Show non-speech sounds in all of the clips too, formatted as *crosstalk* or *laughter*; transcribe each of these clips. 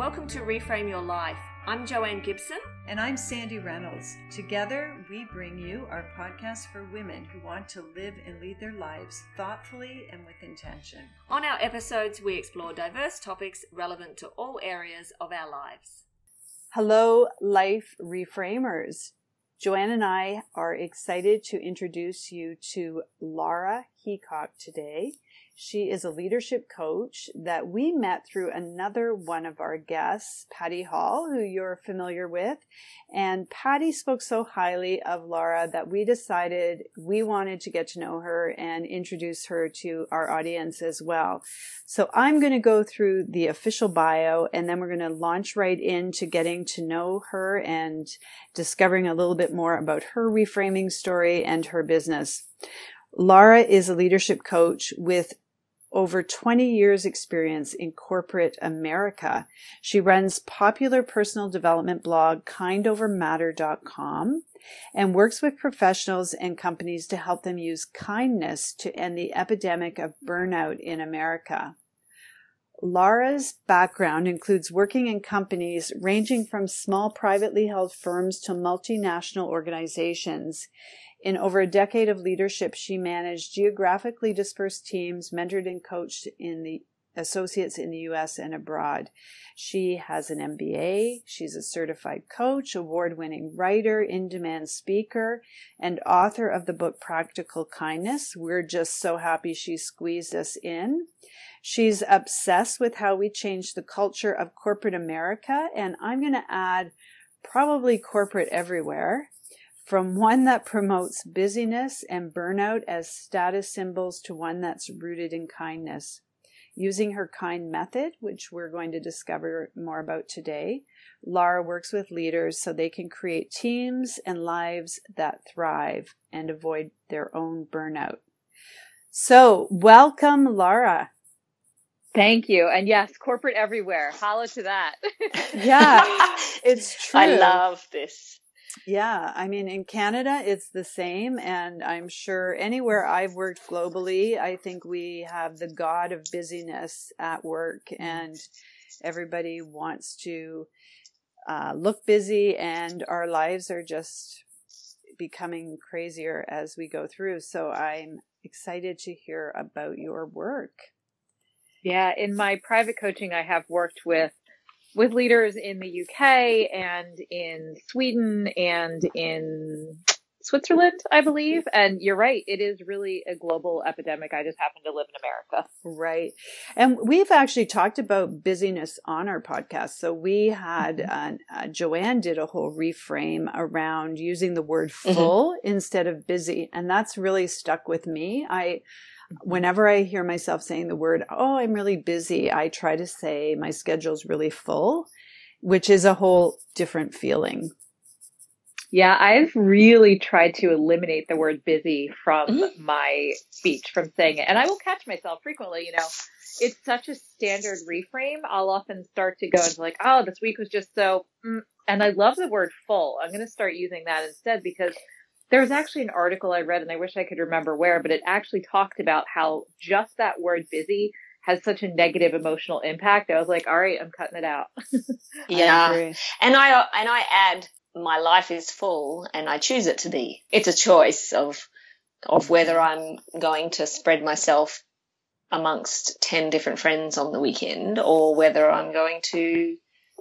Welcome to Reframe Your Life. I'm Joanne Gibson. And I'm Sandy Reynolds. Together, we bring you our podcast for women who want to live and lead their lives thoughtfully and with intention. On our episodes, we explore diverse topics relevant to all areas of our lives. Hello, Life Reframers. Joanne and I are excited to introduce you to Laura Heacock today. She is a leadership coach that we met through another one of our guests, Patty Hall, who you're familiar with. And Patty spoke so highly of Laura that we decided we wanted to get to know her and introduce her to our audience as well. So I'm going to go through the official bio and then we're going to launch right into getting to know her and discovering a little bit more about her reframing story and her business. Laura is a leadership coach with over 20 years experience in corporate America. She runs popular personal development blog kindovermatter.com and works with professionals and companies to help them use kindness to end the epidemic of burnout in America. Laura's background includes working in companies ranging from small privately held firms to multinational organizations in over a decade of leadership, she managed geographically dispersed teams, mentored and coached in the associates in the US and abroad. She has an MBA. She's a certified coach, award winning writer, in demand speaker, and author of the book Practical Kindness. We're just so happy she squeezed us in. She's obsessed with how we change the culture of corporate America, and I'm going to add probably corporate everywhere from one that promotes busyness and burnout as status symbols to one that's rooted in kindness. Using her kind method, which we're going to discover more about today, Laura works with leaders so they can create teams and lives that thrive and avoid their own burnout. So, welcome, Laura. Thank you. And yes, corporate everywhere. Holla to that. yeah, *laughs* it's true. I love this. Yeah, I mean, in Canada, it's the same. And I'm sure anywhere I've worked globally, I think we have the god of busyness at work, and everybody wants to uh, look busy, and our lives are just becoming crazier as we go through. So I'm excited to hear about your work. Yeah, in my private coaching, I have worked with with leaders in the UK and in Sweden and in Switzerland, I believe. And you're right, it is really a global epidemic. I just happen to live in America. Right. And we've actually talked about busyness on our podcast. So we had mm-hmm. uh, Joanne did a whole reframe around using the word mm-hmm. full mm-hmm. instead of busy. And that's really stuck with me. I, whenever I hear myself saying the word, oh, I'm really busy, I try to say my schedule's really full, which is a whole different feeling. Yeah, I've really tried to eliminate the word busy from mm-hmm. my speech, from saying it. And I will catch myself frequently, you know, it's such a standard reframe. I'll often start to go into like, oh, this week was just so, mm. and I love the word full. I'm going to start using that instead because there was actually an article I read and I wish I could remember where, but it actually talked about how just that word busy has such a negative emotional impact. I was like, all right, I'm cutting it out. *laughs* yeah. and I, and I add my life is full and I choose it to be. It's a choice of, of whether I'm going to spread myself amongst 10 different friends on the weekend or whether I'm going to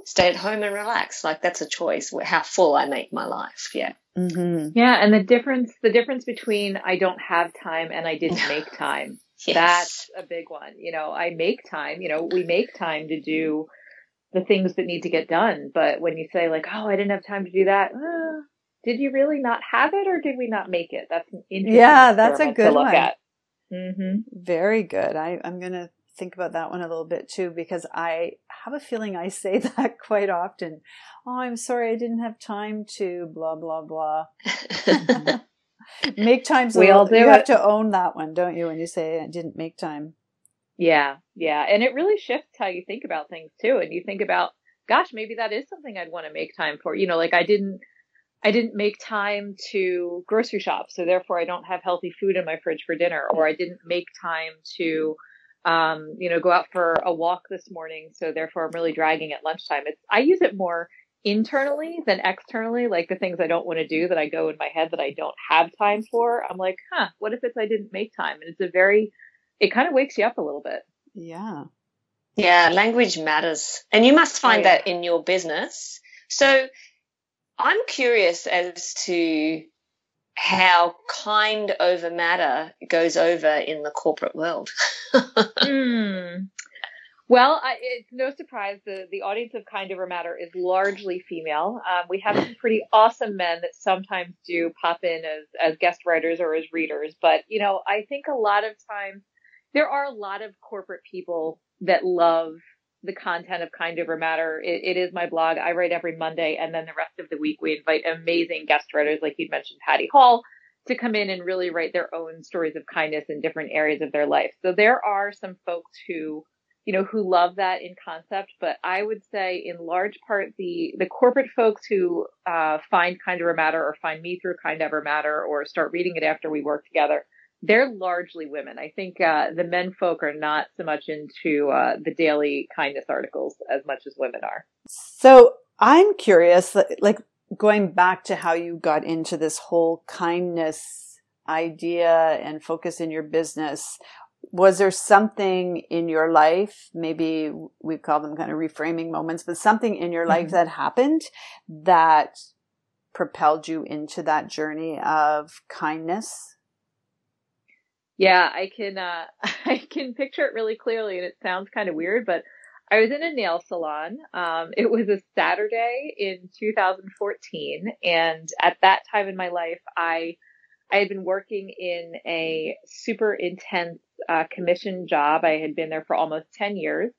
stay at home and relax. Like that's a choice how full I make my life. Yeah. Mm-hmm. Yeah. And the difference, the difference between I don't have time and I didn't *laughs* make time. yes. That's a big one. You know, I make time, you know, we make time to do the things that need to get done. But when you say like, oh, I didn't have time to do that. Uh, did you really not have it or did we not make it? That's an interesting Yeah, that's a good one. Mm-hmm. Very good. I, I'm going to think about that one a little bit too because I have a feeling I say *laughs* that quite often. Oh, I'm sorry I didn't have time to blah blah blah. *laughs* make times we all do you it. have to own that one, don't you, when you say I didn't make time. Yeah, yeah. And it really shifts how you think about things too. And you think about, gosh, maybe that is something I'd want to make time for. You know, like I didn't I didn't make time to grocery shop, so therefore I don't have healthy food in my fridge for dinner, or I didn't make time to um, you know, go out for a walk this morning. So therefore I'm really dragging at lunchtime. It's, I use it more internally than externally, like the things I don't want to do that I go in my head that I don't have time for. I'm like, huh, what if it's I didn't make time? And it's a very, it kind of wakes you up a little bit. Yeah. Yeah, language matters. And you must find oh, yeah. that in your business. So I'm curious as to how kind over matter goes over in the corporate world. *laughs* mm. Well, I, it's no surprise the the audience of Kind Over Matter is largely female. Um, we have some pretty awesome men that sometimes do pop in as as guest writers or as readers, but you know, I think a lot of times there are a lot of corporate people that love the content of Kind Over Matter. It, it is my blog. I write every Monday, and then the rest of the week we invite amazing guest writers, like you'd mentioned, Patty Hall, to come in and really write their own stories of kindness in different areas of their life. So there are some folks who, you know, who love that in concept, but I would say in large part the the corporate folks who uh, find Kind Over Matter or find me through Kind Over Matter or start reading it after we work together they're largely women. I think uh, the men folk are not so much into uh, the daily kindness articles as much as women are. So I'm curious, like going back to how you got into this whole kindness idea and focus in your business. Was there something in your life, maybe we call them kind of reframing moments, but something in your life mm-hmm. that happened that propelled you into that journey of kindness? Yeah, I can uh *laughs* I can picture it really clearly and it sounds kind of weird, but I was in a nail salon. Um it was a Saturday in 2014 and at that time in my life I I had been working in a super intense uh, commission job. I had been there for almost 10 years.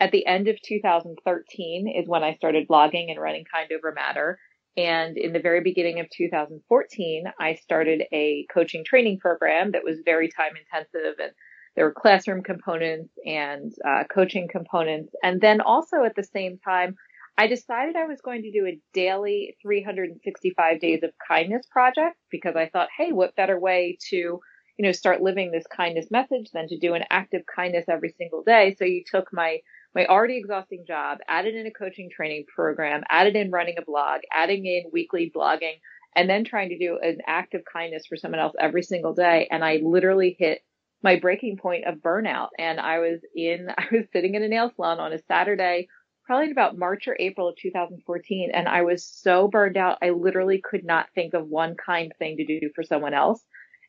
At the end of 2013 is when I started blogging and running Kind Over Matter. And in the very beginning of 2014, I started a coaching training program that was very time intensive and there were classroom components and uh, coaching components. And then also at the same time, I decided I was going to do a daily 365 days of kindness project because I thought, hey, what better way to, you know, start living this kindness message than to do an active kindness every single day. So you took my my already exhausting job, added in a coaching training program, added in running a blog, adding in weekly blogging, and then trying to do an act of kindness for someone else every single day. And I literally hit my breaking point of burnout. And I was in, *laughs* I was sitting in a nail salon on a Saturday, probably about March or April of 2014. And I was so burned out. I literally could not think of one kind thing to do for someone else.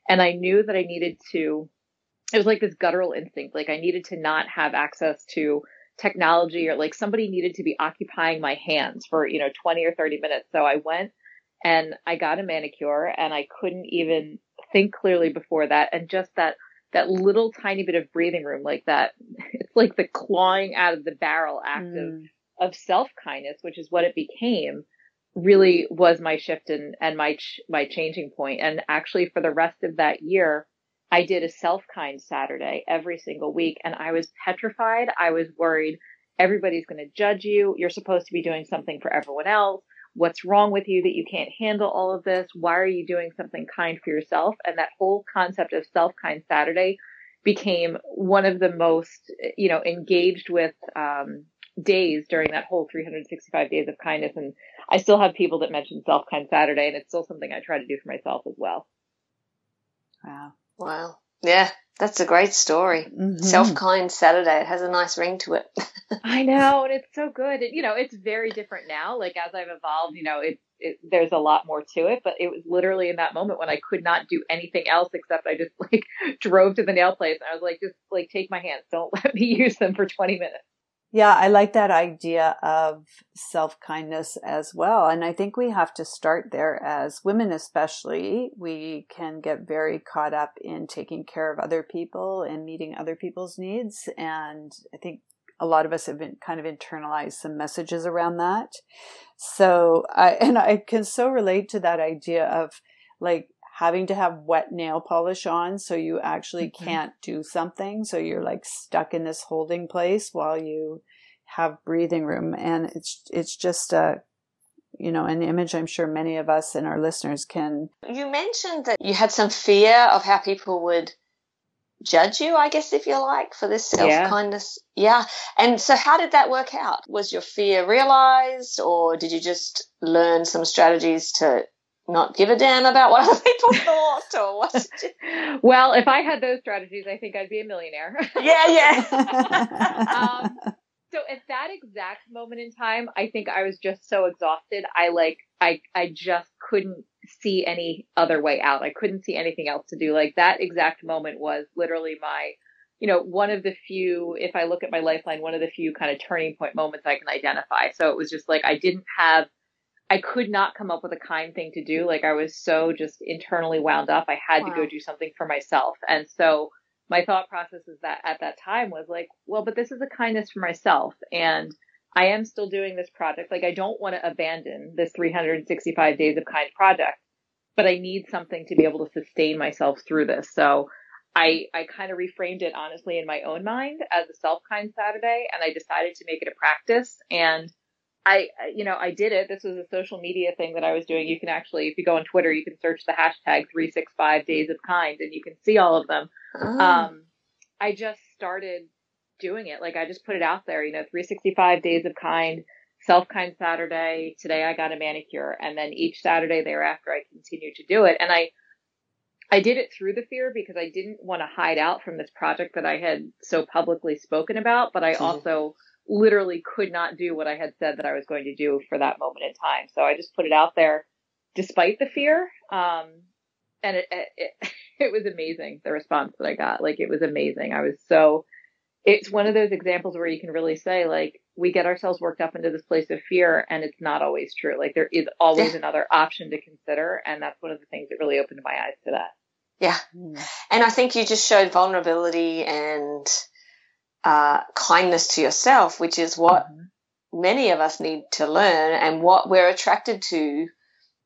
And I knew that I needed to, it was like this guttural instinct. Like I needed to not have access to technology or like somebody needed to be occupying my hands for, you know, 20 or 30 minutes. So I went and I got a manicure and I couldn't even think clearly before that. And just that, that little tiny bit of breathing room like that, *laughs* it's like the clawing out of the barrel act mm. of, of self kindness, which is what it became really was my shift and, and my, ch- my changing point. And actually for the rest of that year, I did a self kind Saturday every single week and I was petrified. I was worried everybody's going to judge you. You're supposed to be doing something for everyone else. What's wrong with you that you can't handle all of this? Why are you doing something kind for yourself? And that whole concept of self kind Saturday became one of the most, you know, engaged with, um, days during that whole 365 days of kindness. And I still have people that mention self kind Saturday and it's still something I try to do for myself as well. Wow. Wow. Yeah, that's a great story. Mm-hmm. Self kind Saturday. It has a nice ring to it. *laughs* I know, and it's so good. And, you know, it's very different now. Like as I've evolved, you know, it's it, there's a lot more to it. But it was literally in that moment when I could not do anything else except I just *laughs* like drove to the nail place and I was like, just like take my hands, don't *laughs* let me use them for 20 minutes. Yeah, I like that idea of self kindness as well. And I think we have to start there as women, especially. We can get very caught up in taking care of other people and meeting other people's needs. And I think a lot of us have been kind of internalized some messages around that. So I, *laughs* and I can so relate to that idea of like having to have wet nail polish on so you actually mm-hmm. can't do something. So you're like stuck in this holding place while you have breathing room. And it's, it's just a, you know, an image I'm sure many of us and our listeners can. You mentioned that you had some fear of how people would judge you, I guess, if you like, for this self kindness. Yeah. yeah. And so, how did that work out? Was your fear realized, or did you just learn some strategies to not give a damn about what other people *laughs* thought, or what? well, if I had those strategies, I think I'd be a millionaire. *laughs* yeah, yeah. *laughs* um, so at that exact moment in time, I think I was just so exhausted. I like, I, I just couldn't see any other way out. I couldn't see anything else to do. Like that exact moment was literally my, you know, one of the few, if I look at my lifeline, one of the few kind of turning point moments I can identify. So it was just like, I didn't have, I could not come up with a kind thing to do. Like I was so just internally wound up. I had wow. to go do something for myself. And so my thought process is that at that time was like, well, but this is a kindness for myself. And I am still doing this project. Like I don't want to abandon this 365 days of kind project, but I need something to be able to sustain myself through this. So I, I kind of reframed it honestly in my own mind as a self kind Saturday and I decided to make it a practice and I, you know, I did it. This was a social media thing that I was doing. You can actually, if you go on Twitter, you can search the hashtag 365 days of kind and you can see all of them. Oh. Um, I just started doing it. Like I just put it out there, you know, 365 days of kind, self kind Saturday. Today I got a manicure. And then each Saturday thereafter, I continued to do it. And I, I did it through the fear because I didn't want to hide out from this project that I had so publicly spoken about, but I mm-hmm. also literally could not do what I had said that I was going to do for that moment in time. So I just put it out there despite the fear. Um, and it, it, it, *laughs* it was amazing. The response that I got, like it was amazing. I was so, it's one of those examples where you can really say like, we get ourselves worked up into this place of fear and it's not always true. Like there is always yeah. another option to consider. And that's one of the things that really opened my eyes to that. Yeah. Mm. And I think you just showed vulnerability and, uh, kindness to yourself, which is what mm-hmm. many of us need to learn and what we're attracted to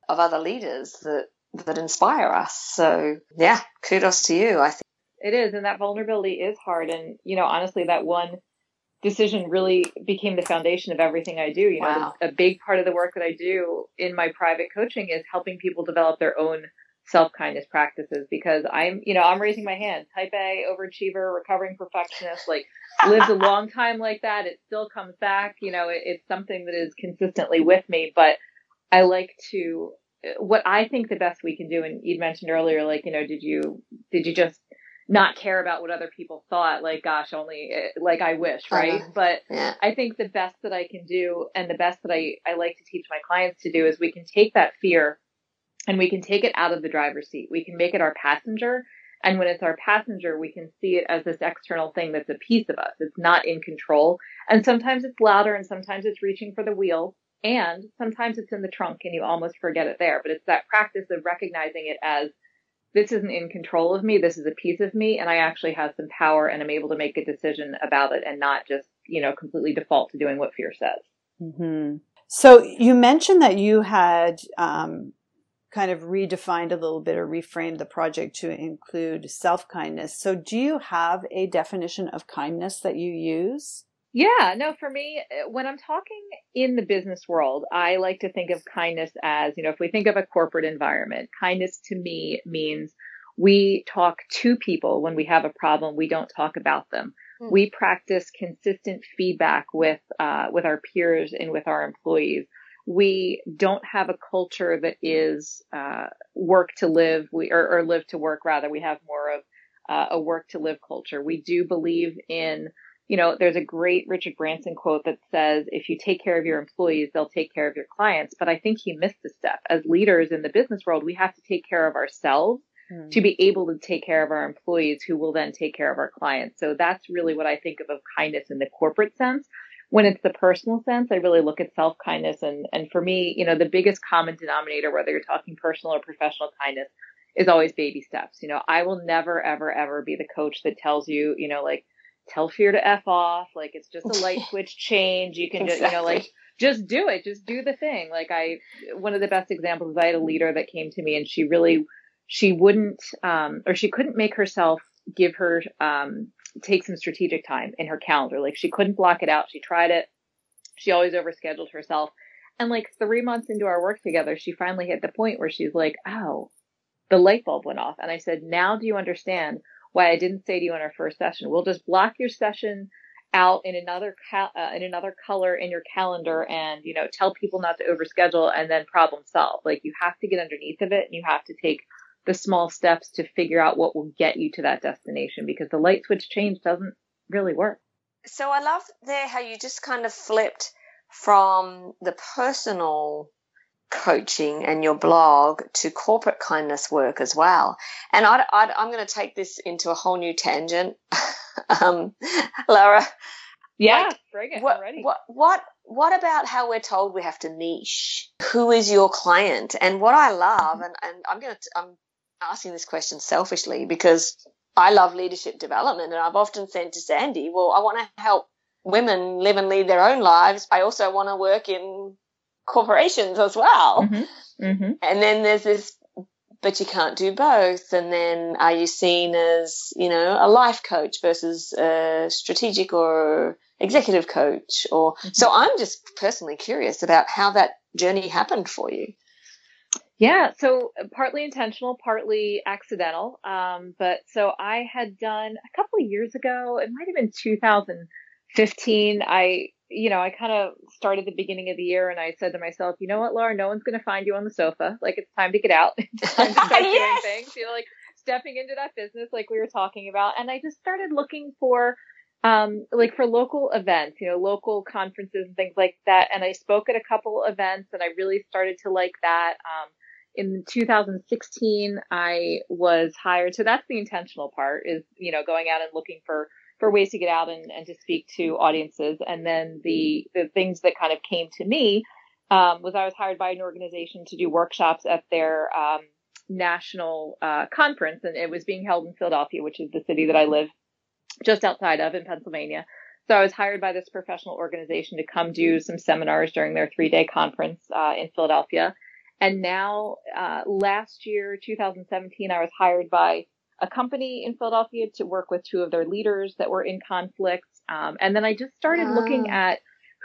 of other leaders that that inspire us. So yeah, kudos to you. I think it is, and that vulnerability is hard. And you know, honestly, that one decision really became the foundation of everything I do. You know, wow. a big part of the work that I do in my private coaching is helping people develop their own self kindness practices because I'm, you know, I'm raising my hand. Type A, overachiever, recovering perfectionist, like lived a long time like that. It still comes back. You know, it, it's something that is consistently with me, but I like to, what I think the best we can do, and you mentioned earlier, like, you know, did you, did you just not care about what other people thought? Like, gosh, only, like, I wish, right? Uh, but yeah. I think the best that I can do and the best that I, I like to teach my clients to do is we can take that fear and we can take it out of the driver's seat. We can make it our passenger. And when it's our passenger, we can see it as this external thing that's a piece of us. It's not in control. And sometimes it's louder and sometimes it's reaching for the wheel. And sometimes it's in the trunk and you almost forget it there. But it's that practice of recognizing it as this isn't in control of me. This is a piece of me. And I actually have some power and I'm able to make a decision about it and not just, you know, completely default to doing what fear says. Mm-hmm. So you mentioned that you had um, kind of redefined a little bit or reframed the project to include self kindness. So, do you have a definition of kindness that you use? Yeah, no, for me, when I'm talking in the business world, I like to think of kindness as, you know, if we think of a corporate environment, kindness to me means we talk to people when we have a problem. We don't talk about them. Mm. We practice consistent feedback with, uh, with our peers and with our employees we don't have a culture that is uh, work to live we or, or, live to work rather. We have more of uh, a work to live culture. We do believe in you know there's a great richard branson quote that says if you take care of your employees they'll take care of your clients. But i think he missed a step. As leaders in the business world we have to take care of ourselves mm. to be able to take care of our employees who will then take care of our clients. So that's really what i think of of kindness in the corporate sense when it's the personal sense, I really look at self kindness. And, and for me, you know, the biggest common denominator, whether you're talking personal or professional kindness, is always baby steps. You know, I will never, ever, ever be the coach that tells you, you know, like, tell fear to F off. Like, it's just a light *laughs* switch change. You can just, you know, like, just do it. Just do the thing. Like, I, one of the best examples is I had a leader that came to me and she really, she wouldn't, um, or she couldn't make herself give her, um, take some strategic time in her calendar. Like she couldn't block it out. She tried it. She always overscheduled herself. And like three months into our work together, she finally hit the point where she's like, oh, the light bulb went off. And I said, now do you understand why I didn't say to you in our first session, we'll just block your session out in another uh, in another color in your calendar and you know tell people not to overschedule and then problem solve like you have to get underneath of it and you have to take the small steps to figure out what will get you to that destination because the light switch change doesn't really work so i love there how you just kind of flipped from the personal coaching and your blog to corporate kindness work as well. And i am going to take this into a whole new tangent. *laughs* um, Laura. Yeah, like, bring it. What, ready. What, what, what about how we're told we have to niche? Who is your client? And what I love, mm-hmm. and, and I'm going to, I'm asking this question selfishly because I love leadership development. And I've often said to Sandy, well, I want to help women live and lead their own lives. I also want to work in corporations as well. Mm-hmm. Mm-hmm. And then there's this, but you can't do both. And then are you seen as, you know, a life coach versus a strategic or executive coach? Or mm-hmm. so I'm just personally curious about how that journey happened for you. Yeah, so partly intentional, partly accidental. Um, but so I had done a couple of years ago, it might have been 2015. I you know, I kind of started the beginning of the year and I said to myself, you know what, Laura, no one's going to find you on the sofa. Like it's time to get out. It's *laughs* time to start *laughs* yes! doing things, you know, like stepping into that business like we were talking about. And I just started looking for, um, like for local events, you know, local conferences and things like that. And I spoke at a couple events and I really started to like that. Um, in 2016, I was hired. So that's the intentional part is, you know, going out and looking for for ways to get out and, and to speak to audiences. And then the, the things that kind of came to me um, was I was hired by an organization to do workshops at their um, national uh, conference, and it was being held in Philadelphia, which is the city that I live just outside of in Pennsylvania. So I was hired by this professional organization to come do some seminars during their three day conference uh, in Philadelphia. And now, uh, last year, 2017, I was hired by a company in Philadelphia to work with two of their leaders that were in conflict. Um, and then I just started looking at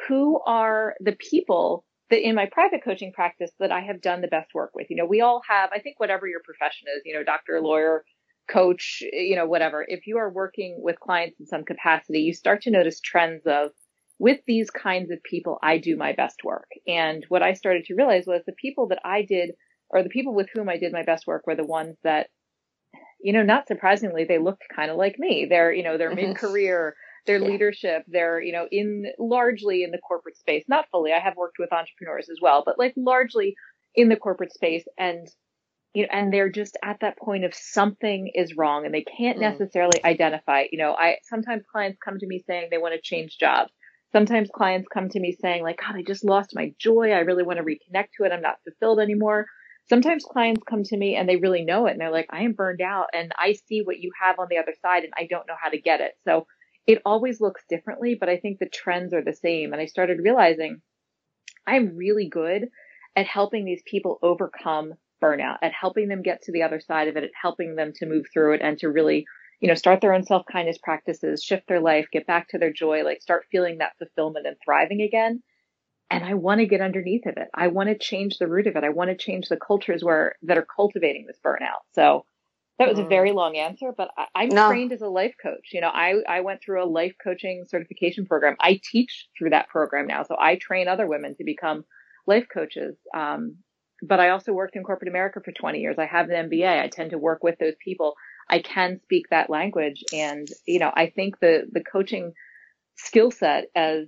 who are the people that in my private coaching practice that I have done the best work with. You know, we all have, I think, whatever your profession is, you know, doctor, lawyer, coach, you know, whatever. If you are working with clients in some capacity, you start to notice trends of with these kinds of people, I do my best work. And what I started to realize was the people that I did, or the people with whom I did my best work were the ones that you know, not surprisingly, they looked kind of like me. They're, you know, they're mm-hmm. mid-career, their yeah. leadership, they're, you know, in largely in the corporate space, not fully. I have worked with entrepreneurs as well, but like largely in the corporate space and you know, and they're just at that point of something is wrong and they can't mm. necessarily identify, you know, I sometimes clients come to me saying they want to change jobs. Sometimes clients come to me saying like, God, I just lost my joy. I really want to reconnect to it. I'm not fulfilled anymore sometimes clients come to me and they really know it and they're like, I am burned out and I see what you have on the other side and I don't know how to get it. So it always looks differently, but I think the trends are the same. And I started realizing I'm really good at helping these people overcome burnout, at helping them get to the other side of it, at helping them to move through it and to really, you know, start their own self kindness practices, shift their life, get back to their joy, like start feeling that fulfillment and thriving again and I want to get underneath of it. I want to change the root of it. I want to change the cultures where that are cultivating this burnout. So that was a very mm. long answer, but I, am no. trained as a life coach. You know, I, I went through a life coaching certification program. I teach through that program now. So I train other women to become life coaches. Um, but I also worked in corporate America for 20 years. I have an MBA. I tend to work with those people. I can speak that language. And, you know, I think the, the coaching skill set as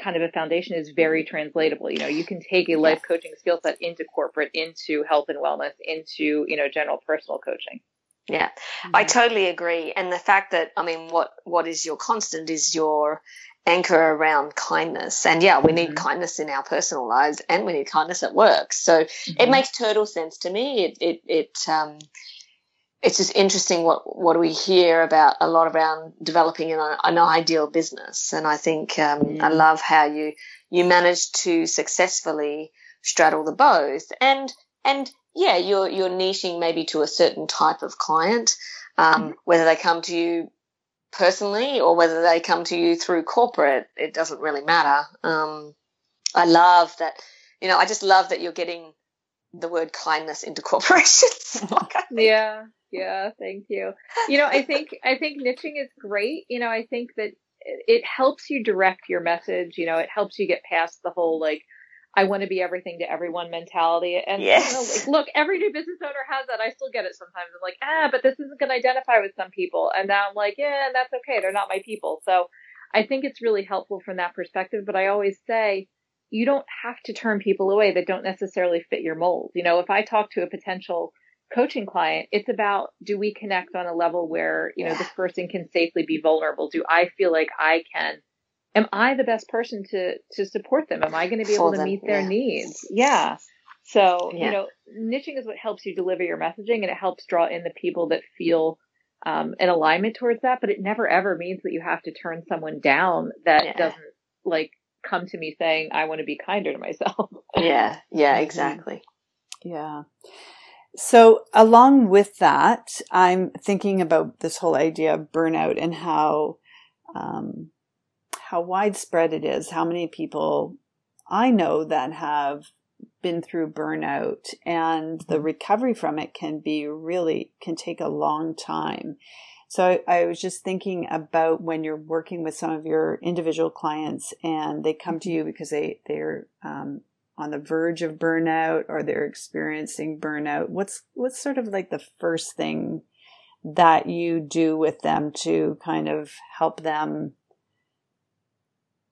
kind of a foundation is very translatable. You know, you can take a life coaching skill set into corporate, into health and wellness, into, you know, general personal coaching. Yeah, mm-hmm. I totally agree. And the fact that, I mean, what, what is your constant is your anchor around kindness. And yeah, we need mm-hmm. kindness in our personal lives and we need kindness at work. So mm-hmm. it makes total sense to me. It, it, it, um, it's just interesting what what we hear about a lot around developing an, an ideal business, and I think um, mm. I love how you you managed to successfully straddle the both, and and yeah, you're you're niching maybe to a certain type of client, um, mm. whether they come to you personally or whether they come to you through corporate, it doesn't really matter. Um, I love that, you know, I just love that you're getting the word kindness into corporations. *laughs* *laughs* yeah, yeah, thank you. You know, I think I think niching is great. You know, I think that it helps you direct your message. You know, it helps you get past the whole like I want to be everything to everyone mentality. And yes. you know, like, look, every new business owner has that. I still get it sometimes. I'm like, ah, but this isn't going to identify with some people. And now I'm like, yeah, that's okay. They're not my people. So I think it's really helpful from that perspective. But I always say, you don't have to turn people away that don't necessarily fit your mold. You know, if I talk to a potential coaching client, it's about do we connect on a level where, you know, this person can safely be vulnerable? Do I feel like I can am I the best person to to support them? Am I going to be able to meet their yeah. needs? Yeah. So, yeah. you know, niching is what helps you deliver your messaging and it helps draw in the people that feel um, an alignment towards that, but it never ever means that you have to turn someone down that doesn't like come to me saying, I want to be kinder to myself. *laughs* yeah. Yeah, exactly. Yeah. So, along with that, I'm thinking about this whole idea of burnout and how um, how widespread it is, how many people I know that have been through burnout and the mm-hmm. recovery from it can be really can take a long time. So I, I, was just thinking about when you're working with some of your individual clients and they come to mm-hmm. you because they they're um, on the verge of burnout or they're experiencing burnout. What's what's sort of like the first thing that you do with them to kind of help them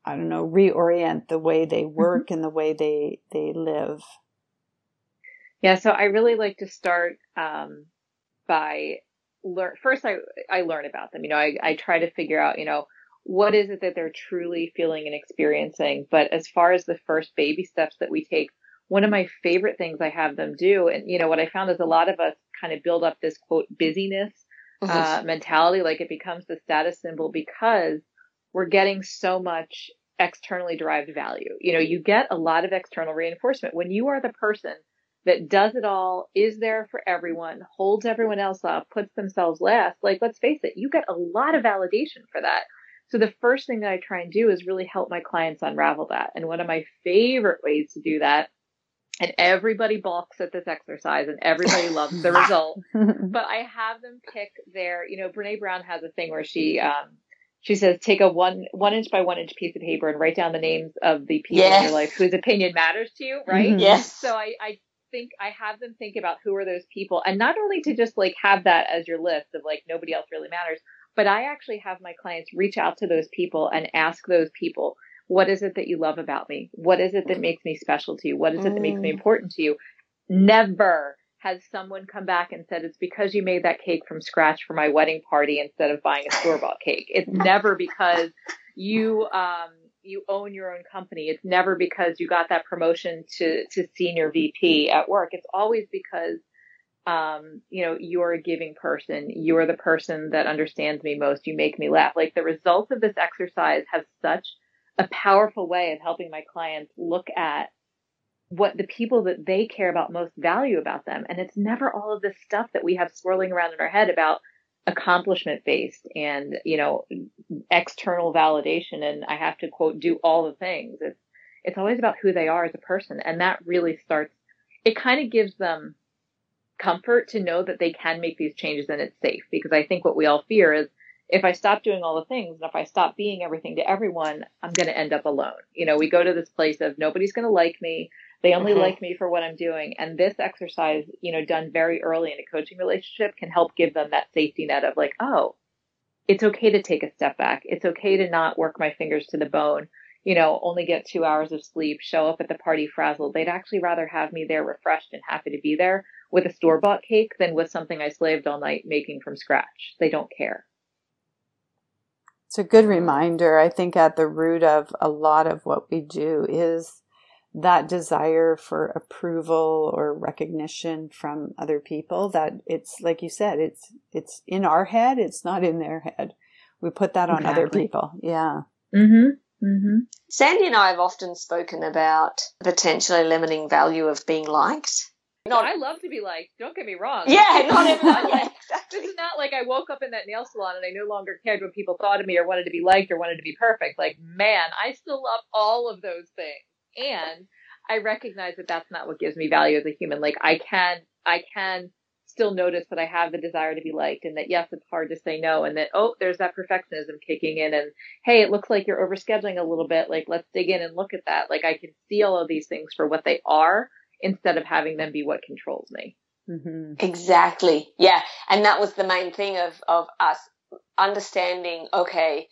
I don't know, reorient the way they mm-hmm. work mm-hmm. and the way they they live. Yeah, so I really like to start um, by learn. First, I I learn about them. You know, I I try to figure out, you know, what is it that they're truly feeling and experiencing. But as far as the first baby steps that we take, one of my favorite things I have them do, and you know, what I found is a lot of us kind of build up this quote busyness mm-hmm. uh, mentality, like it becomes the status symbol because we're getting so much externally derived value. You know, you get a lot of external reinforcement when you are the person that does it all, is there for everyone, holds everyone else up, puts themselves last. Like, let's face it, you get a lot of validation for that. So the first thing that I try and do is really help my clients unravel that. And one of my favorite ways to do that and everybody balks at this exercise and everybody loves the *laughs* result. *laughs* but I have them pick their, you know, Brene Brown has a thing where she um, she says take a one one inch by one inch piece of paper and write down the names of the people yes. in your life whose opinion matters to you right mm-hmm. yes so i i think i have them think about who are those people and not only to just like have that as your list of like nobody else really matters but i actually have my clients reach out to those people and ask those people what is it that you love about me what is it that makes me special to you what is it that makes me mm. important to you never has someone come back and said it's because you made that cake from scratch for my wedding party instead of buying a store bought cake. It's never because you um you own your own company. It's never because you got that promotion to to senior VP at work. It's always because um, you know, you're a giving person. You're the person that understands me most. You make me laugh. Like the results of this exercise have such a powerful way of helping my clients look at what the people that they care about most value about them. And it's never all of this stuff that we have swirling around in our head about accomplishment based and, you know, external validation. And I have to quote, do all the things. It's, it's always about who they are as a person. And that really starts, it kind of gives them comfort to know that they can make these changes and it's safe because I think what we all fear is if I stop doing all the things and if I stop being everything to everyone, I'm going to end up alone. You know, we go to this place of nobody's going to like me. They only mm-hmm. like me for what I'm doing. And this exercise, you know, done very early in a coaching relationship can help give them that safety net of like, oh, it's okay to take a step back. It's okay to not work my fingers to the bone, you know, only get two hours of sleep, show up at the party frazzled. They'd actually rather have me there refreshed and happy to be there with a store bought cake than with something I slaved all night making from scratch. They don't care. It's a good reminder. I think at the root of a lot of what we do is that desire for approval or recognition from other people that it's like you said it's it's in our head it's not in their head we put that on exactly. other people yeah mm-hmm. Mm-hmm. sandy and i have often spoken about potentially limiting value of being liked not, I love to be liked. Don't get me wrong. Yeah, not everyone. yeah, *laughs* exactly. This is not like I woke up in that nail salon and I no longer cared what people thought of me or wanted to be liked or wanted to be perfect. Like, man, I still love all of those things. And I recognize that that's not what gives me value as a human. Like I can, I can still notice that I have the desire to be liked and that yes, it's hard to say no and that, oh, there's that perfectionism kicking in and hey, it looks like you're overscheduling a little bit. Like let's dig in and look at that. Like I can see all of these things for what they are instead of having them be what controls me. Mm-hmm. Exactly. Yeah. And that was the main thing of, of us understanding, okay,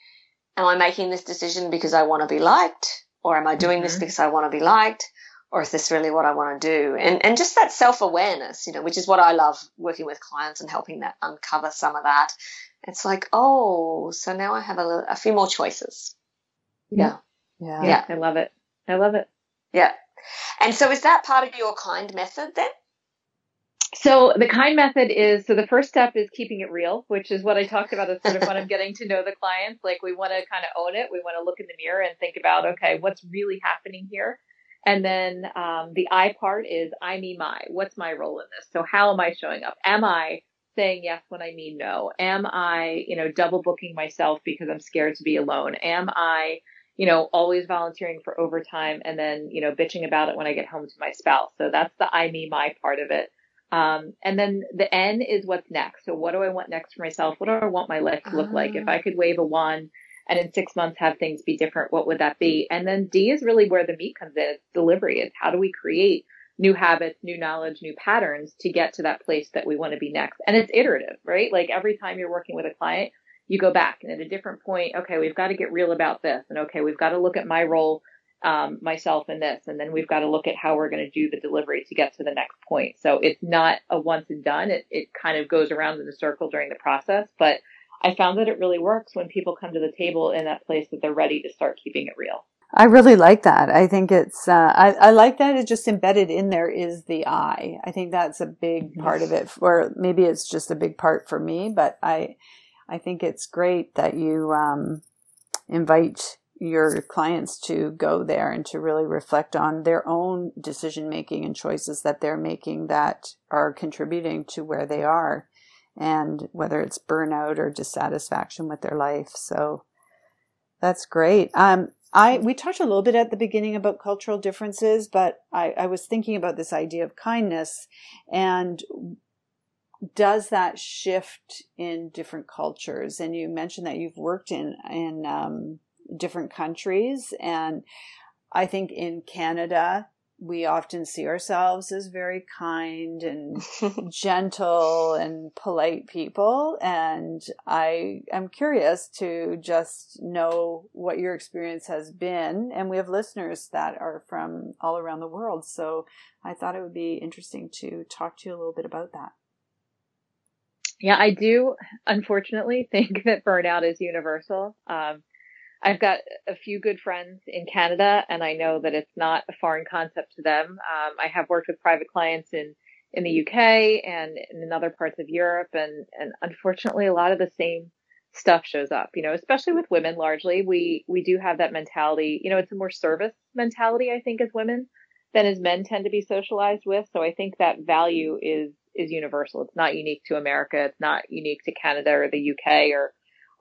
am I making this decision because I want to be liked? Or am I doing mm-hmm. this because I want to be liked? Or is this really what I want to do? And, and just that self awareness, you know, which is what I love working with clients and helping that uncover some of that. It's like, oh, so now I have a, a few more choices. Yeah. yeah. Yeah. I love it. I love it. Yeah. And so is that part of your kind method then? So the kind method is so the first step is keeping it real, which is what I talked about as sort of when I'm getting to know the clients. Like we want to kind of own it. We want to look in the mirror and think about, okay, what's really happening here? And then um, the I part is I, me, my. What's my role in this? So how am I showing up? Am I saying yes when I mean no? Am I, you know, double booking myself because I'm scared to be alone? Am I, you know, always volunteering for overtime and then, you know, bitching about it when I get home to my spouse? So that's the I, me, my part of it. Um, and then the N is what's next. So what do I want next for myself? What do I want my life to look like? If I could wave a wand and in six months have things be different, what would that be? And then D is really where the meat comes in. It's delivery. It's how do we create new habits, new knowledge, new patterns to get to that place that we want to be next. And it's iterative, right? Like every time you're working with a client, you go back and at a different point, okay, we've got to get real about this. And okay, we've got to look at my role um, myself in this, and then we've got to look at how we're going to do the delivery to get to the next point. So it's not a once and done. It it kind of goes around in a circle during the process, but I found that it really works when people come to the table in that place that they're ready to start keeping it real. I really like that. I think it's, uh, I, I like that it's just embedded in there is the I. I think that's a big mm-hmm. part of it, or maybe it's just a big part for me, but I, I think it's great that you, um, invite your clients to go there and to really reflect on their own decision making and choices that they're making that are contributing to where they are and whether it's burnout or dissatisfaction with their life. So that's great. Um, I we talked a little bit at the beginning about cultural differences, but I, I was thinking about this idea of kindness and does that shift in different cultures? And you mentioned that you've worked in in um, different countries. And I think in Canada, we often see ourselves as very kind and *laughs* gentle and polite people. And I am curious to just know what your experience has been. And we have listeners that are from all around the world. So I thought it would be interesting to talk to you a little bit about that. Yeah, I do unfortunately *laughs* think that burnout is universal. Um, I've got a few good friends in Canada, and I know that it's not a foreign concept to them. Um, I have worked with private clients in in the UK and in other parts of Europe, and and unfortunately, a lot of the same stuff shows up. You know, especially with women, largely we we do have that mentality. You know, it's a more service mentality, I think, as women than as men tend to be socialized with. So I think that value is is universal. It's not unique to America. It's not unique to Canada or the UK or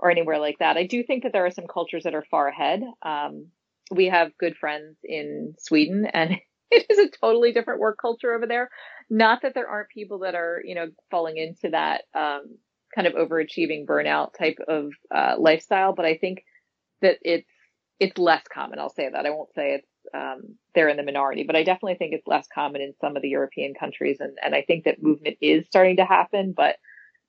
or anywhere like that. I do think that there are some cultures that are far ahead. Um, we have good friends in Sweden and *laughs* it is a totally different work culture over there. Not that there aren't people that are, you know, falling into that, um, kind of overachieving burnout type of, uh, lifestyle, but I think that it's, it's less common. I'll say that. I won't say it's, um, they're in the minority, but I definitely think it's less common in some of the European countries. And, and I think that movement is starting to happen, but,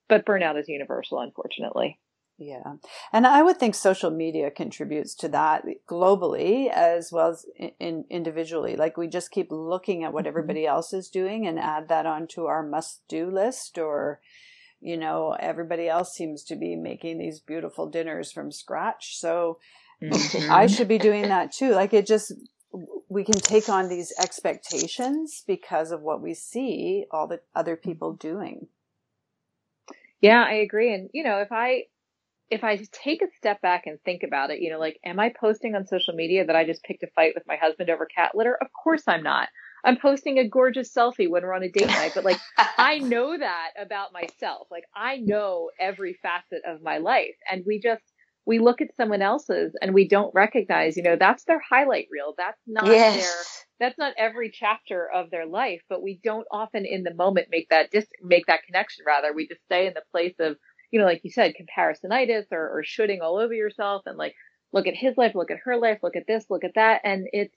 but burnout is universal, unfortunately. Yeah. And I would think social media contributes to that globally as well as in, in individually. Like we just keep looking at what mm-hmm. everybody else is doing and add that onto our must do list or, you know, everybody else seems to be making these beautiful dinners from scratch. So mm-hmm. I should be doing that too. Like it just, we can take on these expectations because of what we see all the other people doing. Yeah, I agree. And, you know, if I, if I take a step back and think about it, you know, like, am I posting on social media that I just picked a fight with my husband over cat litter? Of course I'm not. I'm posting a gorgeous selfie when we're on a date night, but like, *laughs* I know that about myself. Like, I know every facet of my life. And we just, we look at someone else's and we don't recognize, you know, that's their highlight reel. That's not yes. their, that's not every chapter of their life, but we don't often in the moment make that dis, make that connection. Rather, we just stay in the place of, you know, like you said, comparisonitis or, or shooting all over yourself and like, look at his life, look at her life, look at this, look at that. And it's,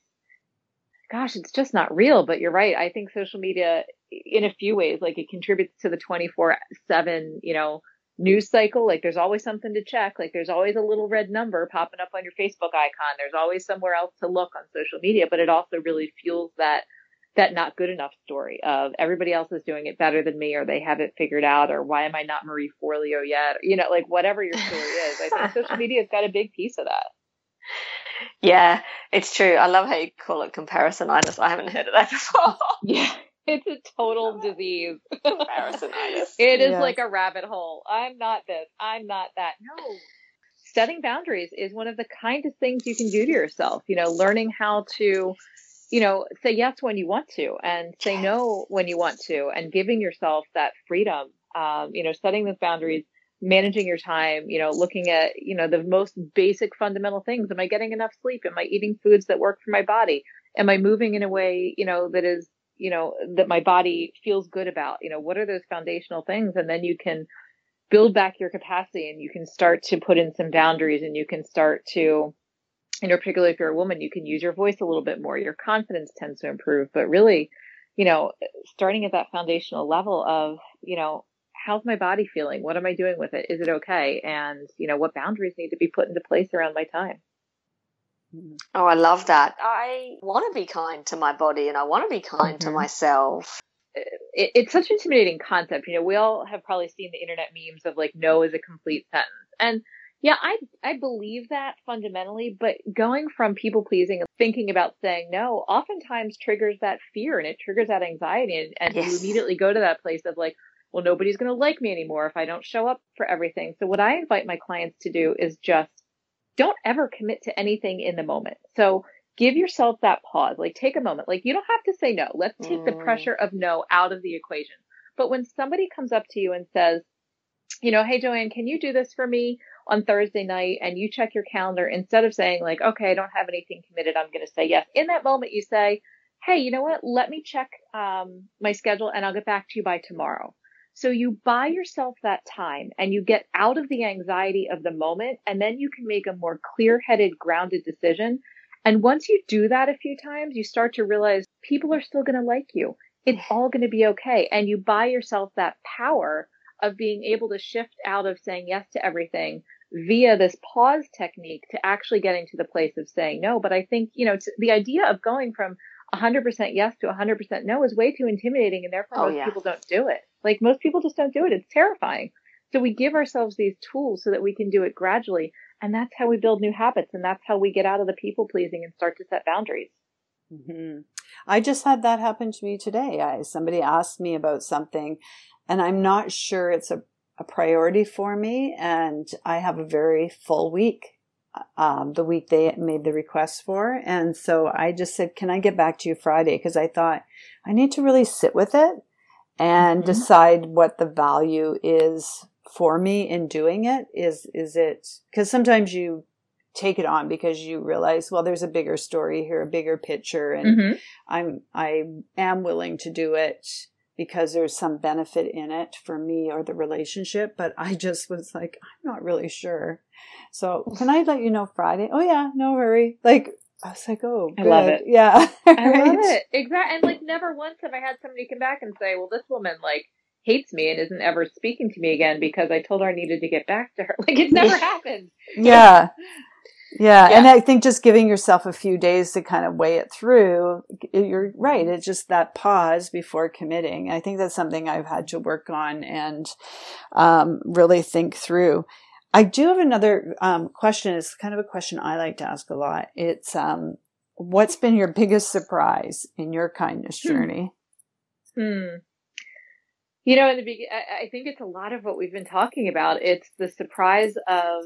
gosh, it's just not real. But you're right. I think social media, in a few ways, like it contributes to the 24 7, you know, news cycle. Like there's always something to check. Like there's always a little red number popping up on your Facebook icon. There's always somewhere else to look on social media, but it also really fuels that that not good enough story of everybody else is doing it better than me or they have it figured out or why am I not Marie Forleo yet? You know, like whatever your story is. I think social *laughs* media's got a big piece of that. Yeah, it's true. I love how you call it comparisonitis. I haven't heard of that before. *laughs* yeah. It's a total *laughs* disease. Comparisonitis. it is yeah. like a rabbit hole. I'm not this. I'm not that. No. Setting boundaries is one of the kindest things you can do to yourself. You know, learning how to, you know, say yes when you want to and say yes. no when you want to and giving yourself that freedom. Um, you know, setting those boundaries managing your time, you know, looking at, you know, the most basic fundamental things. Am I getting enough sleep? Am I eating foods that work for my body? Am I moving in a way, you know, that is, you know, that my body feels good about? You know, what are those foundational things? And then you can build back your capacity and you can start to put in some boundaries and you can start to, you know, particularly if you're a woman, you can use your voice a little bit more. Your confidence tends to improve, but really, you know, starting at that foundational level of, you know, how's my body feeling? What am I doing with it? Is it okay? And, you know, what boundaries need to be put into place around my time? Oh, I love that. I want to be kind to my body and I want to be kind mm-hmm. to myself. It, it's such an intimidating concept. You know, we all have probably seen the internet memes of like, no is a complete sentence. And yeah, I, I believe that fundamentally, but going from people pleasing and thinking about saying no oftentimes triggers that fear and it triggers that anxiety. And, and yes. you immediately go to that place of like, well, nobody's going to like me anymore if I don't show up for everything. So what I invite my clients to do is just don't ever commit to anything in the moment. So give yourself that pause. Like take a moment. Like you don't have to say no. Let's take mm. the pressure of no out of the equation. But when somebody comes up to you and says, you know, hey Joanne, can you do this for me on Thursday night? And you check your calendar instead of saying like, okay, I don't have anything committed. I'm going to say yes. In that moment, you say, hey, you know what? Let me check um, my schedule and I'll get back to you by tomorrow. So you buy yourself that time and you get out of the anxiety of the moment and then you can make a more clear headed, grounded decision. And once you do that a few times, you start to realize people are still going to like you. It's all going to be okay. And you buy yourself that power of being able to shift out of saying yes to everything via this pause technique to actually getting to the place of saying no. But I think, you know, the idea of going from 100% yes to 100% no is way too intimidating and therefore oh, most yeah. people don't do it. Like most people just don't do it. It's terrifying. So we give ourselves these tools so that we can do it gradually. And that's how we build new habits. And that's how we get out of the people pleasing and start to set boundaries. Mm-hmm. I just had that happen to me today. I, somebody asked me about something and I'm not sure it's a, a priority for me. And I have a very full week um, the week they made the request for. And so I just said, Can I get back to you Friday? Because I thought I need to really sit with it and mm-hmm. decide what the value is for me in doing it. Is, is it, because sometimes you take it on because you realize, well, there's a bigger story here, a bigger picture, and mm-hmm. I'm, I am willing to do it because there's some benefit in it for me or the relationship. But I just was like, I'm not really sure. So can I let you know Friday? Oh yeah, no hurry. Like I was like, oh, good. I love it. Yeah, *laughs* I love it. Exactly. And like, never once have I had somebody come back and say, well, this woman like hates me and isn't ever speaking to me again because I told her I needed to get back to her. *laughs* Like, it's never *laughs* happened. Yeah. Yeah, yeah, and I think just giving yourself a few days to kind of weigh it through, you're right. It's just that pause before committing. I think that's something I've had to work on and um, really think through. I do have another um, question. It's kind of a question I like to ask a lot. It's um, what's been your biggest surprise in your kindness hmm. journey? Hmm. hmm. You know, in the beginning, I think it's a lot of what we've been talking about. It's the surprise of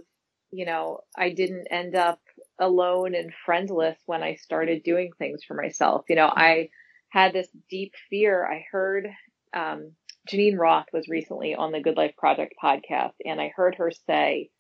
you know, I didn't end up alone and friendless when I started doing things for myself. You know, I had this deep fear. I heard um, Geneen Roth was recently on the Good Life Project podcast, and I heard her say,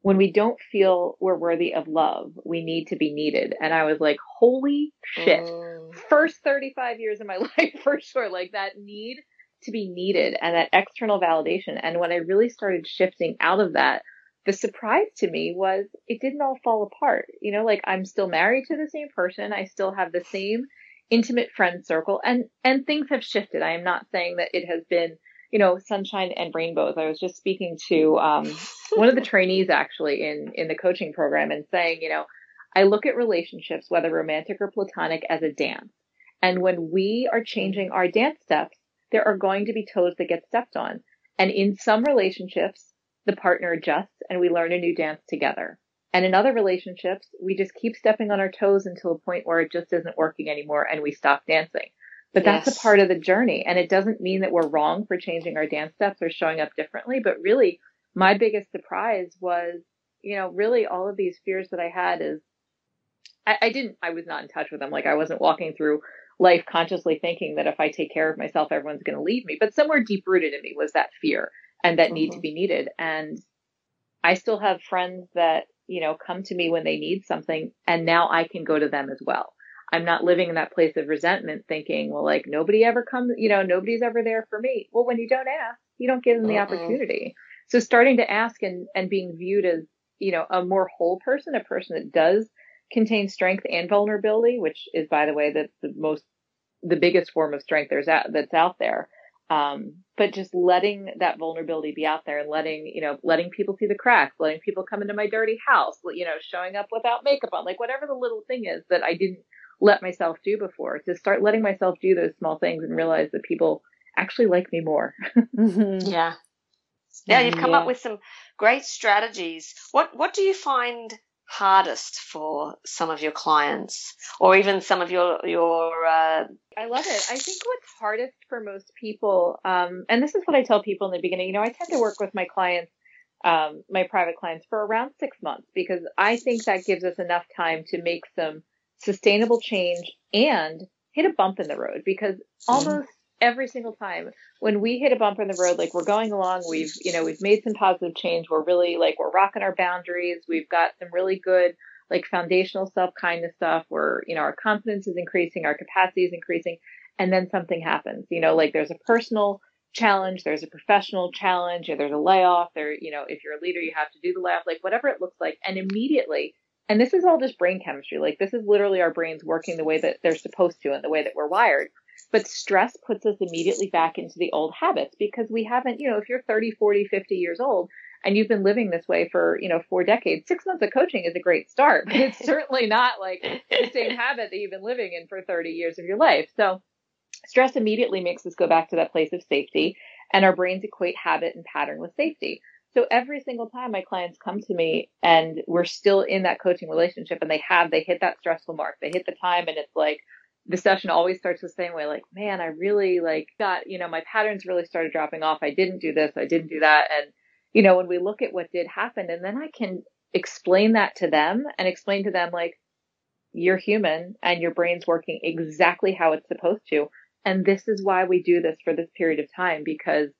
when we don't feel we're worthy of love, we need to be needed. And I was like, holy shit. Mm. First 35 years of my *laughs* life for sure. Like that need to be needed and that external validation. And when I really started shifting out of that, the surprise to me was it didn't all fall apart. You know, like I'm still married to the same person. I still have the same intimate friend circle and, and things have shifted. I am not saying that it has been you know, sunshine and rainbows. I was just speaking to um, one of the trainees actually in in the coaching program and saying, you know, I look at relationships, whether romantic or platonic, as a dance. And when we are changing our dance steps, there are going to be toes that get stepped on. And in some relationships, the partner adjusts and we learn a new dance together. And in other relationships, we just keep stepping on our toes until a point where it just isn't working anymore and we stop dancing. But that's yes. a part of the journey. And it doesn't mean that we're wrong for changing our dance steps or showing up differently. But really, my biggest surprise was, you know, really all of these fears that I had is I, I didn't, I was not in touch with them. Like I wasn't walking through life consciously thinking that if I take care of myself, everyone's going to leave me. But somewhere deep rooted in me was that fear and that mm-hmm. need to mm-hmm. be needed. And I still have friends that, you know, come to me when they need something and now I can go to them as well. I'm not living in that place of resentment thinking, well, like nobody ever comes, you know, nobody's ever there for me. Well, when you don't ask, you don't give them the uh opportunity. So starting to ask and, and being viewed as, you know, a more whole person, a person that does contain strength and vulnerability, which is, by the way, that's the most, the biggest form of strength there's out, that's out there. Um, but just letting that vulnerability be out there and letting, you know, letting people see the cracks, letting people come into my dirty house, you know, showing up without makeup on, like whatever the little thing is that I didn't let myself do before to start letting myself do those small things and realize that people actually like me more. *laughs* mm-hmm. Yeah. Yeah, you've come yeah. up with some great strategies. What what do you find hardest for some of your clients or even some of your your uh... I love it. I think what's hardest for most people um, and this is what I tell people in the beginning, you know, I tend to work with my clients um, my private clients for around 6 months because I think that gives us enough time to make some sustainable change and hit a bump in the road because almost every single time when we hit a bump in the road, like we're going along, we've, you know, we've made some positive change. We're really like, we're rocking our boundaries. We've got some really good, like foundational self kindness stuff where, you know, our confidence is increasing, our capacity is increasing. And then something happens, you know, like there's a personal challenge, there's a professional challenge, or there's a layoff, there, you know, if you're a leader, you have to do the layoff, like whatever it looks like. And immediately and this is all just brain chemistry. Like this is literally our brains working the way that they're supposed to and the way that we're wired. But stress puts us immediately back into the old habits because we haven't, you know, if you're 30, 40, 50 years old and you've been living this way for, you know, four decades, six months of coaching is a great start, but it's *laughs* certainly not like the same habit that you've been living in for 30 years of your life. So stress immediately makes us go back to that place of safety and our brains equate habit and pattern with safety. So every single time my clients come to me and we're still in that coaching relationship and they have, they hit that stressful mark, they hit the time and it's like, the session always starts the same way, like, man, I really like got, you know, my patterns really started dropping off. I didn't do this. I didn't do that. And, you know, when we look at what did happen and then I can explain that to them and explain to them like, you're human and your brain's working exactly how it's supposed to. And this is why we do this for this period of time because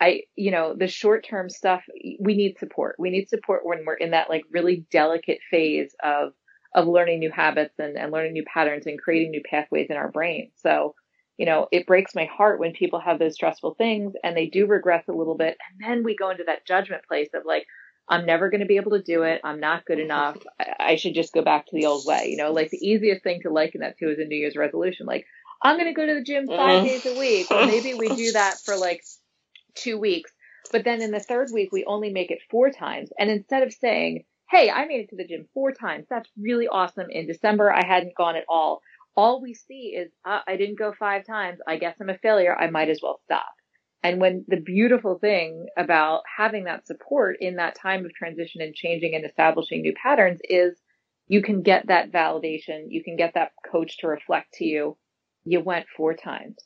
I, you know, the short term stuff, we need support. We need support when we're in that like really delicate phase of, of learning new habits and, and learning new patterns and creating new pathways in our brain. So, you know, it breaks my heart when people have those stressful things and they do regress a little bit. And then we go into that judgment place of like, I'm never going to be able to do it. I'm not good enough. I, I should just go back to the old way. You know, like the easiest thing to liken that to is a New Year's resolution. Like, I'm going to go to the gym five mm. days a week. Or maybe we do that for like two weeks. But then in the third week, we only make it four times. And instead of saying, Hey, I made it to the gym four times. That's really awesome. In December, I hadn't gone at all. All we see is, uh, I didn't go five times. I guess I'm a failure. I might as well stop. And when the beautiful thing about having that support in that time of transition and changing and establishing new patterns is you can get that validation. You can get that coach to reflect to you. You went four times.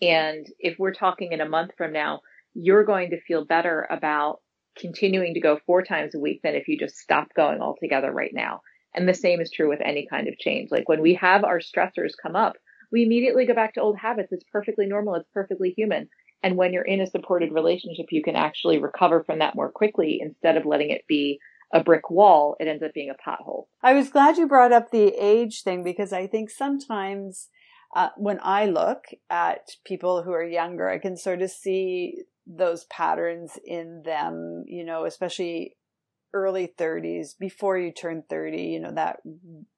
And if we're talking in a month from now, you're going to feel better about continuing to go four times a week than if you just stop going altogether right now. And the same is true with any kind of change. Like when we have our stressors come up, we immediately go back to old habits. It's perfectly normal. It's perfectly human. And when you're in a supported relationship, you can actually recover from that more quickly instead of letting it be a brick wall, it ends up being a pothole. I was glad you brought up the age thing because I think sometimes uh, when I look at people who are younger, I can sort of see those patterns in them, you know, especially early 30s before you turn 30 you know that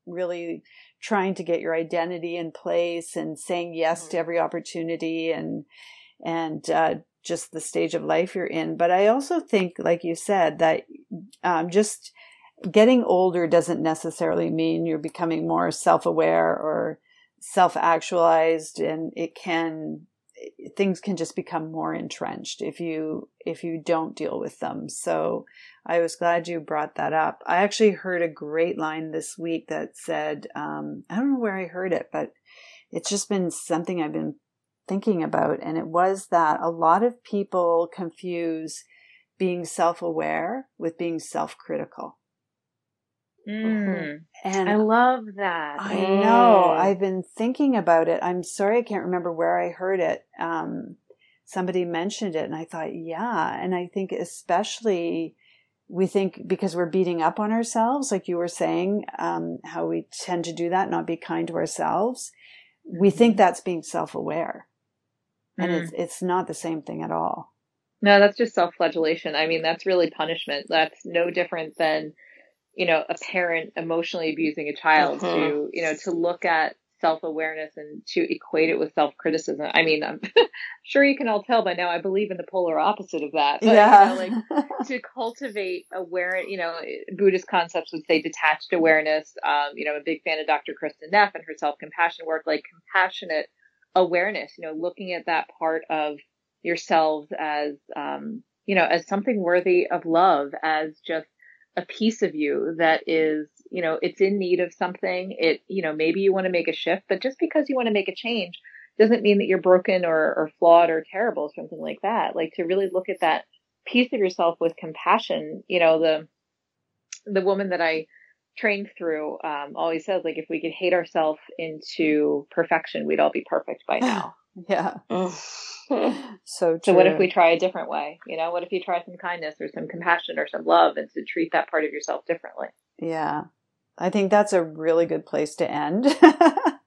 really trying to get your identity in place and saying yes to mm-hmm. every opportunity and and uh, just the stage of life you're in but i also think like you said that um, just getting older doesn't necessarily mean you're becoming more self-aware or self-actualized and it can things can just become more entrenched if you if you don't deal with them. So i was glad you brought that up. I actually heard a great line this week that said um, i don't know where i heard it but it's just been something i've been thinking about and it was that a lot of people confuse being self-aware with being self-critical. Mm. And I love that. I know. I've been thinking about it. I'm sorry I can't remember where I heard it. Um, somebody mentioned it and I thought, yeah. And I think especially we think because we're beating up on ourselves, like you were saying, um, how we tend to do that, not be kind to ourselves. We think mm-hmm. that's being self-aware. And mm. it's, it's not the same thing at all. No, that's just self-flagellation. I mean, that's really punishment. That's no different than you know, a parent emotionally abusing a child to, uh-huh. you know, to look at self-awareness and to equate it with self-criticism. I mean, I'm *laughs* sure you can all tell by now I believe in the polar opposite of that. But, yeah. You know, like *laughs* to cultivate awareness, you know, Buddhist concepts would say detached awareness. Um, you know, I'm a big fan of Dr. Kristin Neff and her self-compassion work, like compassionate awareness, you know, looking at that part of yourselves as, um, you know, as something worthy of love, as just a piece of you that is, you know, it's in need of something. It, you know, maybe you want to make a shift, but just because you want to make a change doesn't mean that you're broken or, or flawed or terrible, something like that. Like to really look at that piece of yourself with compassion. You know, the, the woman that I trained through, um, always says like, if we could hate ourselves into perfection, we'd all be perfect by *sighs* now. Yeah. *laughs* so, so what if we try a different way? You know, what if you try some kindness or some compassion or some love and to treat that part of yourself differently? Yeah. I think that's a really good place to end. *laughs*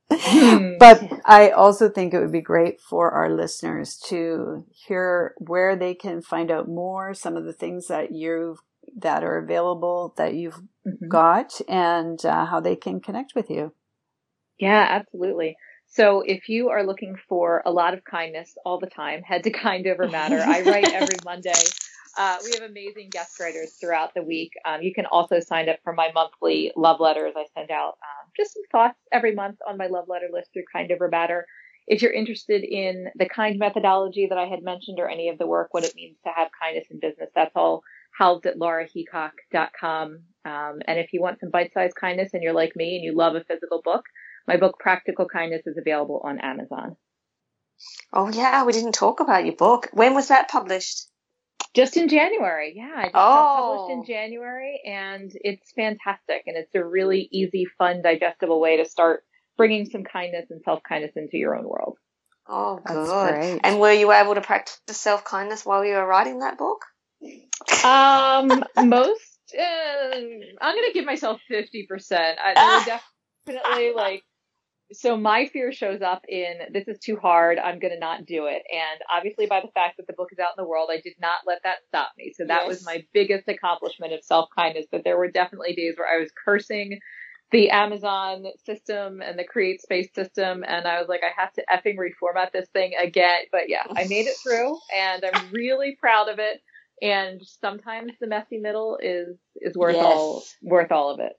Hmm. but I also think it would be great for our listeners to hear where they can find out more, some of the things that you've that are available that you've mm-hmm. got, and uh, how they can connect with you. Yeah, absolutely. So if you are looking for a lot of kindness all the time, head to Kind Over Matter. I *laughs* write every Monday. Uh, we have amazing guest writers throughout the week. Um, you can also sign up for my monthly love letters. I send out um, just some thoughts every month on my love letter list through Kind Over Matter. If you're interested in the kind methodology that I had mentioned or any of the work, what it means to have kindness in business, that's all housed at laraheacock.com. Um, and if you want some bite-sized kindness and you're like me and you love a physical book, my book, Practical Kindness, is available on Amazon. Oh, yeah, we didn't talk about your book. When was that published? Just in January. Yeah, I just oh. published in January, and it's fantastic. And it's a really easy, fun, digestible way to start bringing some kindness and self kindness into your own world. Oh, good. And were you able to practice self kindness while you were writing that book? Um, most. Uh, I'm going to give myself 50%. I, there *laughs* definitely like so my fear shows up in this is too hard. I'm going to not do it. And obviously by the fact that the book is out in the world i did not let that stop me. So that yes. was my biggest accomplishment of self-kindness but there were definitely days where i was cursing the amazon system and the create space system and i was like i have to effing reformat this thing again. But yeah i made it through and i'm *laughs* really proud of it. And sometimes the messy middle is is worth yes. all worth all of it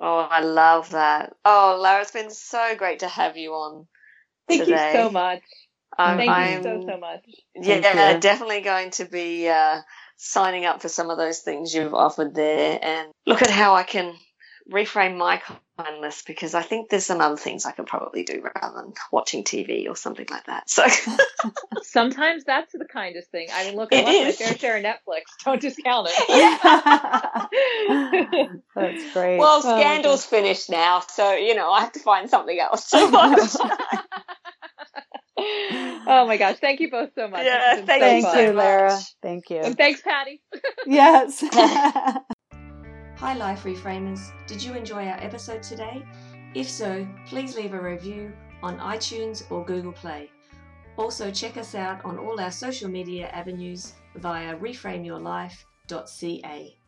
Oh, I love that. Oh, Lara, it's been so great to have you on. Thank today. you so much. I'm, Thank I'm, you so, so much. Yeah, definitely going to be uh, signing up for some of those things you've offered there and look at how I can reframe my mindless because I think there's some other things I could probably do rather than watching TV or something like that. So *laughs* sometimes that's the kindest thing. I mean, look, I love my fair share of Netflix. *laughs* Don't discount it. Yeah. *laughs* that's great. Well, oh, Scandal's finished now, so you know I have to find something else to watch. oh my gosh! Thank you both so much. Yeah, thank, so you, Lara. Thank you. And thanks, Patty. yes. Hi, Life Reframers. Did you enjoy our episode today? If so, please leave a review on iTunes or Google Play. Also, check us out on all our social media avenues via reframeyourlife.ca.